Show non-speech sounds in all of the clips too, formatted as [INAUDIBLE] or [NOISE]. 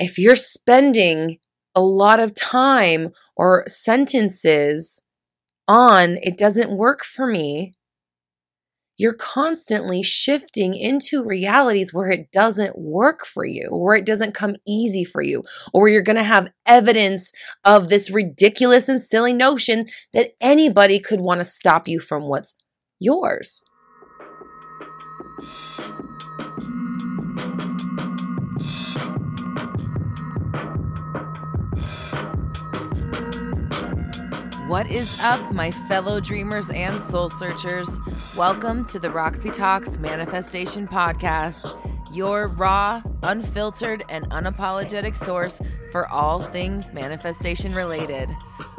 if you're spending a lot of time or sentences on it doesn't work for me, you're constantly shifting into realities where it doesn't work for you, where it doesn't come easy for you, or you're going to have evidence of this ridiculous and silly notion that anybody could want to stop you from what's yours. What is up, my fellow dreamers and soul searchers? Welcome to the Roxy Talks Manifestation Podcast, your raw, unfiltered, and unapologetic source for all things manifestation related.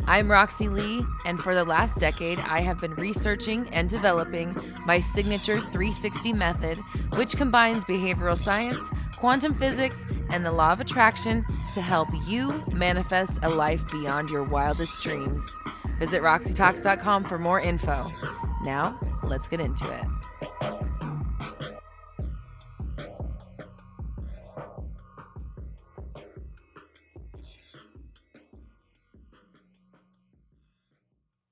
I'm Roxy Lee, and for the last decade, I have been researching and developing my signature 360 method, which combines behavioral science, quantum physics, and the law of attraction to help you manifest a life beyond your wildest dreams. Visit RoxyTalks.com for more info. Now, let's get into it.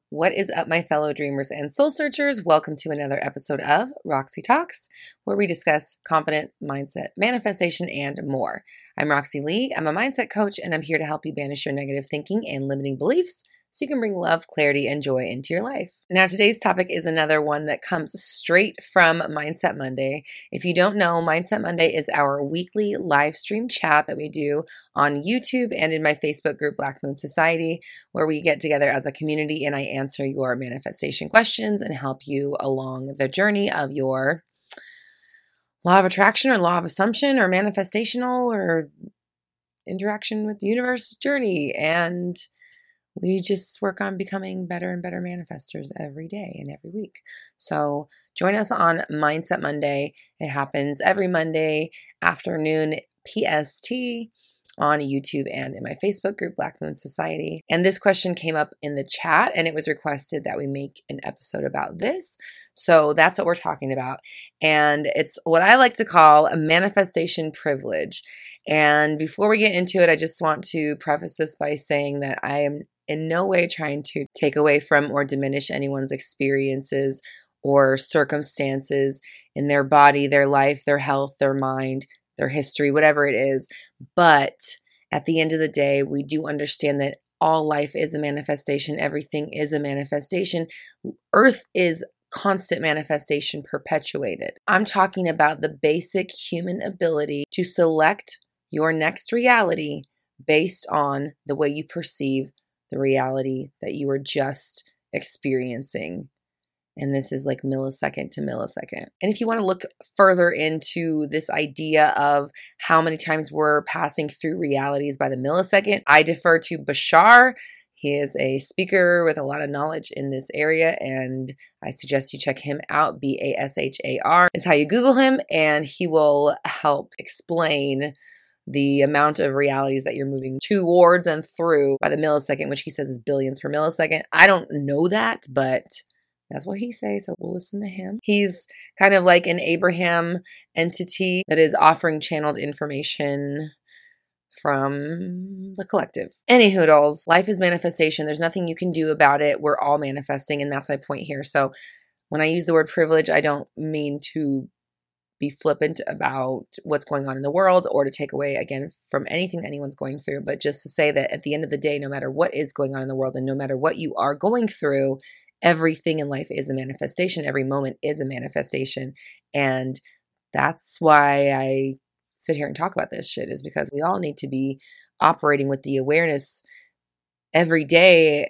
What is up, my fellow dreamers and soul searchers? Welcome to another episode of Roxy Talks, where we discuss confidence, mindset, manifestation, and more. I'm Roxy Lee. I'm a mindset coach, and I'm here to help you banish your negative thinking and limiting beliefs so you can bring love, clarity, and joy into your life. Now, today's topic is another one that comes straight from Mindset Monday. If you don't know, Mindset Monday is our weekly live stream chat that we do on YouTube and in my Facebook group, Black Moon Society, where we get together as a community and I answer your manifestation questions and help you along the journey of your law of attraction or law of assumption or manifestational or interaction with the universe journey and we just work on becoming better and better manifestors every day and every week. So join us on Mindset Monday. It happens every Monday afternoon PST on YouTube and in my Facebook group, Black Moon Society. And this question came up in the chat and it was requested that we make an episode about this. So that's what we're talking about. And it's what I like to call a manifestation privilege. And before we get into it, I just want to preface this by saying that I am in no way trying to take away from or diminish anyone's experiences or circumstances in their body, their life, their health, their mind, their history, whatever it is. But at the end of the day, we do understand that all life is a manifestation, everything is a manifestation. Earth is constant manifestation perpetuated. I'm talking about the basic human ability to select your next reality based on the way you perceive the reality that you are just experiencing. And this is like millisecond to millisecond. And if you want to look further into this idea of how many times we're passing through realities by the millisecond, I defer to Bashar. He is a speaker with a lot of knowledge in this area, and I suggest you check him out. B A S H A R is how you Google him, and he will help explain the amount of realities that you're moving towards and through by the millisecond, which he says is billions per millisecond. I don't know that, but that's what he says, so we'll listen to him. He's kind of like an Abraham entity that is offering channeled information from the collective. Any hoodles, life is manifestation. There's nothing you can do about it. We're all manifesting, and that's my point here. So when I use the word privilege, I don't mean to be flippant about what's going on in the world or to take away again from anything anyone's going through, but just to say that at the end of the day, no matter what is going on in the world and no matter what you are going through, everything in life is a manifestation. Every moment is a manifestation. And that's why I sit here and talk about this shit, is because we all need to be operating with the awareness every day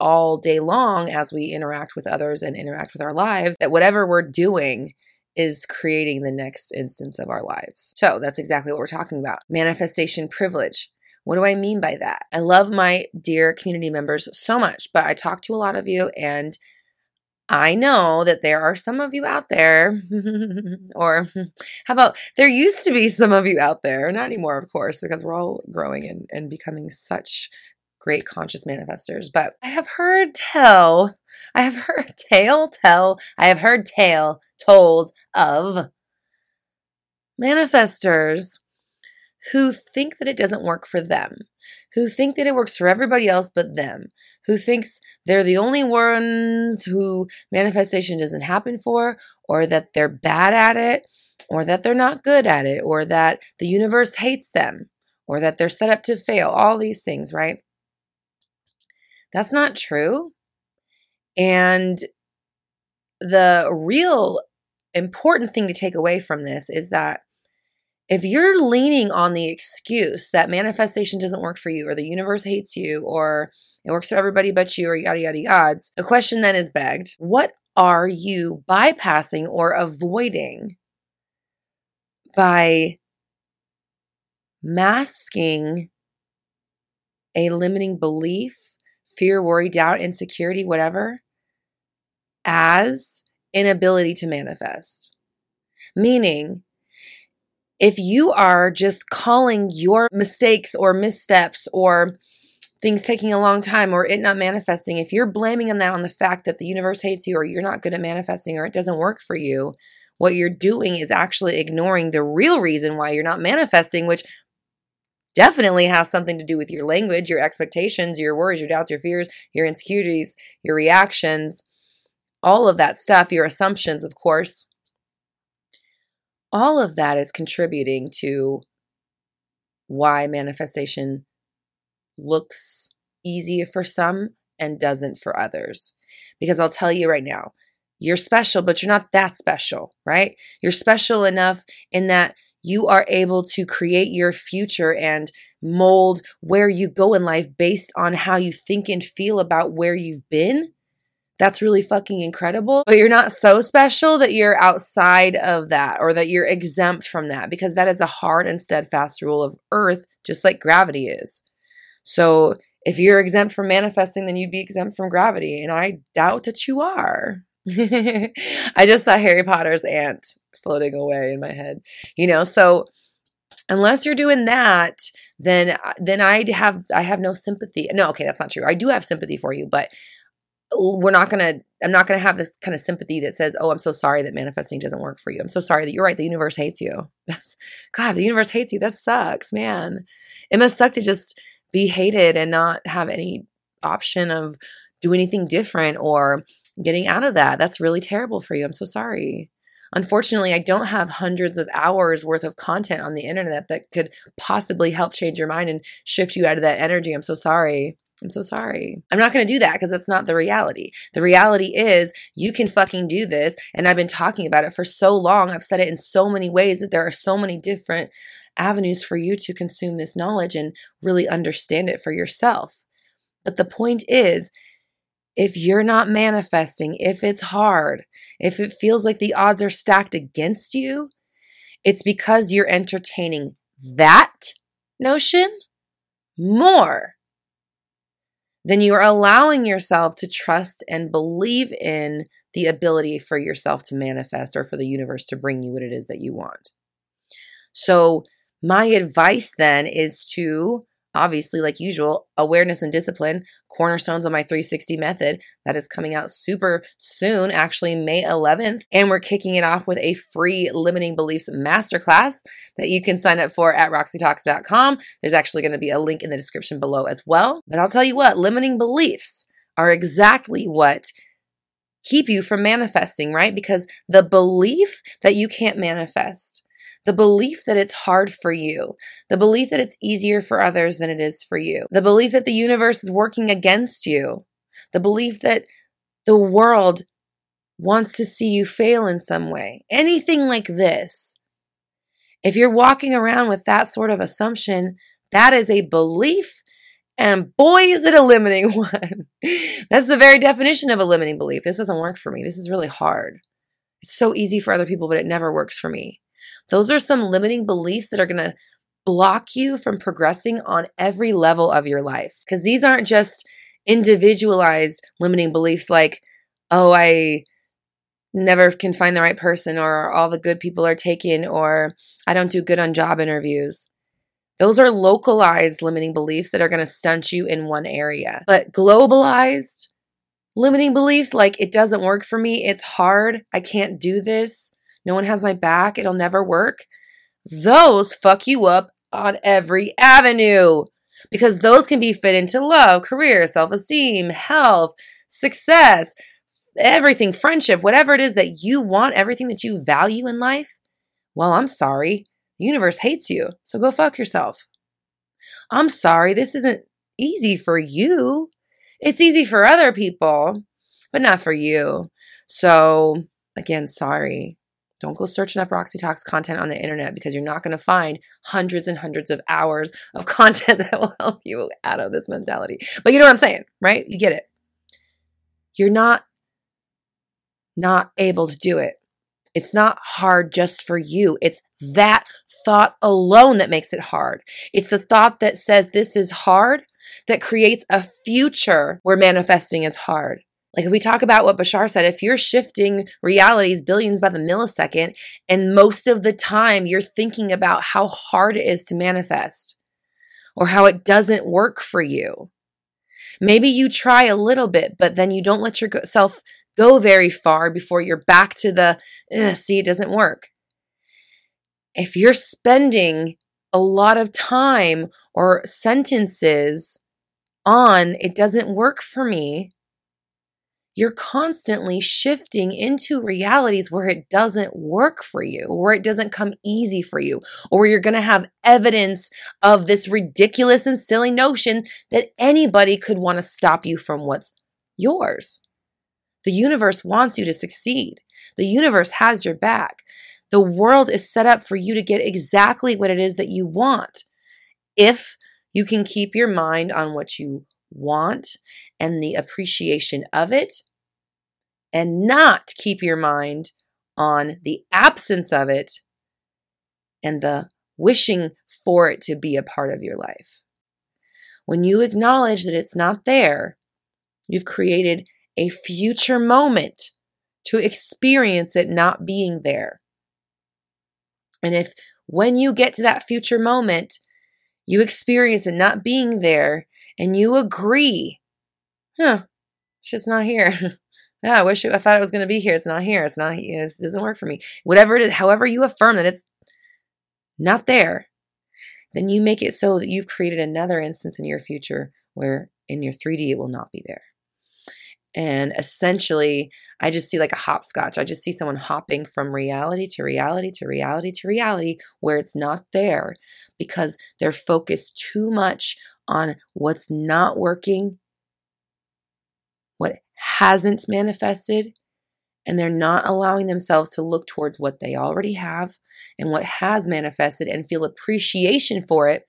all day long as we interact with others and interact with our lives that whatever we're doing is creating the next instance of our lives. So that's exactly what we're talking about manifestation privilege. What do I mean by that? I love my dear community members so much, but I talk to a lot of you and I know that there are some of you out there, [LAUGHS] or [LAUGHS] how about there used to be some of you out there, not anymore, of course, because we're all growing and, and becoming such great conscious manifestors. But I have heard tell, I have heard [LAUGHS] tale tell, I have heard tale told of manifestors who think that it doesn't work for them, who think that it works for everybody else but them, who thinks they're the only ones who manifestation doesn't happen for, or that they're bad at it, or that they're not good at it, or that the universe hates them, or that they're set up to fail, all these things, right? That's not true. And the real important thing to take away from this is that if you're leaning on the excuse that manifestation doesn't work for you or the universe hates you or it works for everybody but you or yada yada yada, the question then is begged what are you bypassing or avoiding by masking a limiting belief, fear, worry, doubt, insecurity, whatever, as inability to manifest. Meaning, if you are just calling your mistakes or missteps or things taking a long time or it not manifesting, if you're blaming on that on the fact that the universe hates you or you're not good at manifesting or it doesn't work for you, what you're doing is actually ignoring the real reason why you're not manifesting, which definitely has something to do with your language, your expectations, your worries, your doubts, your fears, your insecurities, your reactions, all of that stuff, your assumptions, of course. All of that is contributing to why manifestation looks easy for some and doesn't for others. Because I'll tell you right now, you're special, but you're not that special, right? You're special enough in that you are able to create your future and mold where you go in life based on how you think and feel about where you've been that's really fucking incredible. But you're not so special that you're outside of that or that you're exempt from that because that is a hard and steadfast rule of earth, just like gravity is. So if you're exempt from manifesting, then you'd be exempt from gravity. And I doubt that you are. [LAUGHS] I just saw Harry Potter's aunt floating away in my head, you know? So unless you're doing that, then uh, then I have I have no sympathy. No, okay, that's not true. I do have sympathy for you, but we're not to i'm not to have this kind of sympathy that says oh i'm so sorry that manifesting doesn't work for you i'm so sorry that you're right the universe hates you [LAUGHS] that's god the universe hates you that sucks man it must suck to just be hated and not have any option of do anything different or getting out of that that's really terrible for you i'm so sorry unfortunately i don't have hundreds of hours worth of content on the internet that could possibly help change your mind and shift you out of that energy i'm so sorry I'm so sorry. I'm not going to do that because that's not the reality. The reality is you can fucking do this. And I've been talking about it for so long. I've said it in so many ways that there are so many different avenues for you to consume this knowledge and really understand it for yourself. But the point is, if you're not manifesting, if it's hard, if it feels like the odds are stacked against you, it's because you're entertaining that notion more than you are allowing yourself to trust and believe in the ability for yourself to manifest or for the universe to bring you what it is that you want. So, my advice then is to obviously, like usual, awareness and discipline, cornerstones of my 360 method that is coming out super soon, actually May 11th. And we're kicking it off with a free limiting beliefs masterclass that you can sign up for at roxytalks.com. There's actually going to be a link in the description below as well. But I'll tell you what, limiting beliefs are exactly what keep you from manifesting, right? Because the belief that you can't manifest the belief that it's hard for you, the belief that it's easier for others than it is for you, the belief that the universe is working against you, the belief that the world wants to see you fail in some way, anything like this. If you're walking around with that sort of assumption, that is a belief. And boy, is it a limiting [LAUGHS] one. That's the very definition of a limiting belief. This doesn't work for me. This is really hard. It's so easy for other people, but it never works for me. Those are some limiting beliefs that are going to block you from progressing on every level of your life. Because these aren't just individualized limiting beliefs like, oh, I never can find the right person, or all the good people are taken, or I don't do good on job interviews. Those are localized limiting beliefs that are going to stunt you in one area. But globalized limiting beliefs like it doesn't work for me, it's hard, I can't do this, no one has my back, it'll never work. Those fuck you up on every avenue because those can be fit into love, career, self esteem, health, success, everything, friendship, whatever it is that you want, everything that you value in life. Well, I'm sorry. The universe hates you. So go fuck yourself. I'm sorry. This isn't easy for you. It's easy for other people, but not for you. So, again, sorry. Don't go searching up Roxy Talks content on the internet because you're not going to find hundreds and hundreds of hours of [LAUGHS] content that will help you out of this mentality. But you know what I'm saying, right? You get it. You're not not able to do it. It's not hard just for you. It's that thought alone that makes it hard. It's the thought that says this is hard that creates a future where manifesting is hard. Like if we talk about what Bashar said, if you're shifting realities billions by the millisecond, and most of the time you're thinking about how hard it is to manifest or how it doesn't work for you. Maybe you try a little bit, but then you don't let yourself go very far before you're back to the, eh, see, it doesn't work. If you're spending a lot of time or sentences on, it doesn't work for me, you're constantly shifting into realities where it doesn't work for you, where it doesn't come easy for you, or you're going to have evidence of this ridiculous and silly notion that anybody could want to stop you from what's yours. The universe wants you to succeed. The universe has your back. The world is set up for you to get exactly what it is that you want. If you can keep your mind on what you want and the appreciation of it, and not keep your mind on the absence of it and the wishing for it to be a part of your life. When you acknowledge that it's not there, you've created a future moment to experience it not being there. And if when you get to that future moment, you experience it not being there and you agree, huh, shit's not here. [LAUGHS] yeah, I wish it, I thought it was going to be here. It's not here. It's not, it doesn't work for me. Whatever it is, however you affirm that it's not there, then you make it so that you've created another instance in your future where in your 3D it will not be there. And essentially, I just see like a hopscotch. I just see someone hopping from reality to reality to reality to reality where it's not there because they're focused too much on what's not working, what hasn't manifested, and they're not allowing themselves to look towards what they already have and what has manifested and feel appreciation for it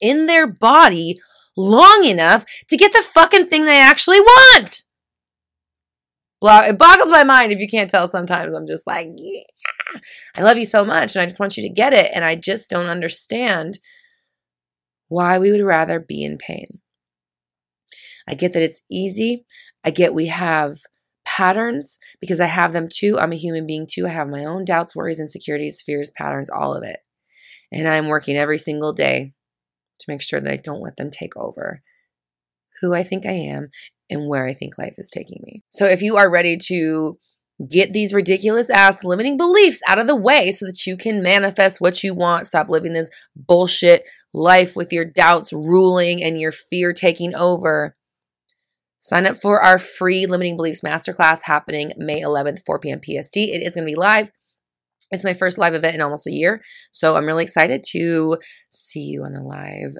in their body long enough to get the fucking thing they actually want. It boggles my mind if you can't tell sometimes. I'm just like, yeah, I love you so much and I just want you to get it. And I just don't understand why we would rather be in pain. I get that it's easy. I get we have patterns because I have them too. I'm a human being too. I have my own doubts, worries, insecurities, fears, patterns, all of it. And I'm working every single day to make sure that I don't let them take over who I think I am and where I think life is taking me. So if you are ready to get these ridiculous ass limiting beliefs out of the way so that you can manifest what you want, stop living this bullshit life with your doubts ruling and your fear taking over. Sign up for our free limiting beliefs masterclass happening May 11th, 4 p.m. PST. It is going to be live. It's my first live event in almost a year. So I'm really excited to see you on the live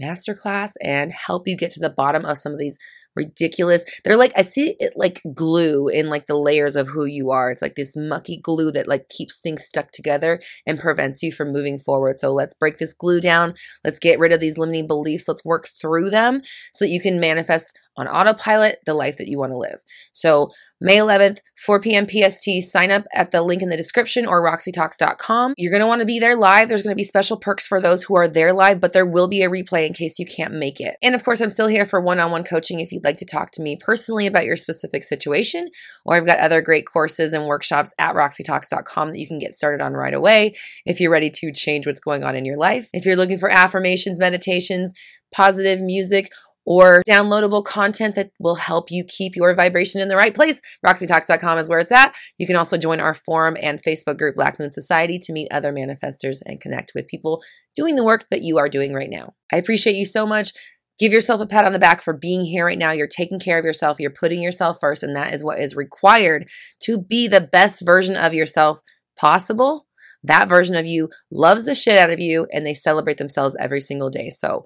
masterclass and help you get to the bottom of some of these ridiculous. They're like I see it like glue in like the layers of who you are. It's like this mucky glue that like keeps things stuck together and prevents you from moving forward. So let's break this glue down. Let's get rid of these limiting beliefs. Let's work through them so that you can manifest on autopilot the life that you want to live. So May 11th, 4 p.m. PST. Sign up at the link in the description or roxytalks.com. You're going to want to be there live. There's going to be special perks for those who are there live, but there will be a replay in case you can't make it. And of course, I'm still here for one on one coaching if you'd like to talk to me personally about your specific situation, or I've got other great courses and workshops at roxytalks.com that you can get started on right away if you're ready to change what's going on in your life. If you're looking for affirmations, meditations, positive music, or downloadable content that will help you keep your vibration in the right place. RoxyTalks.com is where it's at. You can also join our forum and Facebook group, Black Moon Society, to meet other manifestors and connect with people doing the work that you are doing right now. I appreciate you so much. Give yourself a pat on the back for being here right now. You're taking care of yourself. You're putting yourself first, and that is what is required to be the best version of yourself possible. That version of you loves the shit out of you, and they celebrate themselves every single day. So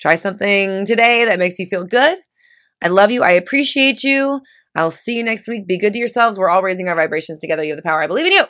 try something today that makes you feel good. I love you. I appreciate you. I'll see you next week. Be good to yourselves. We're all raising our vibrations together. You have the power. I believe in you.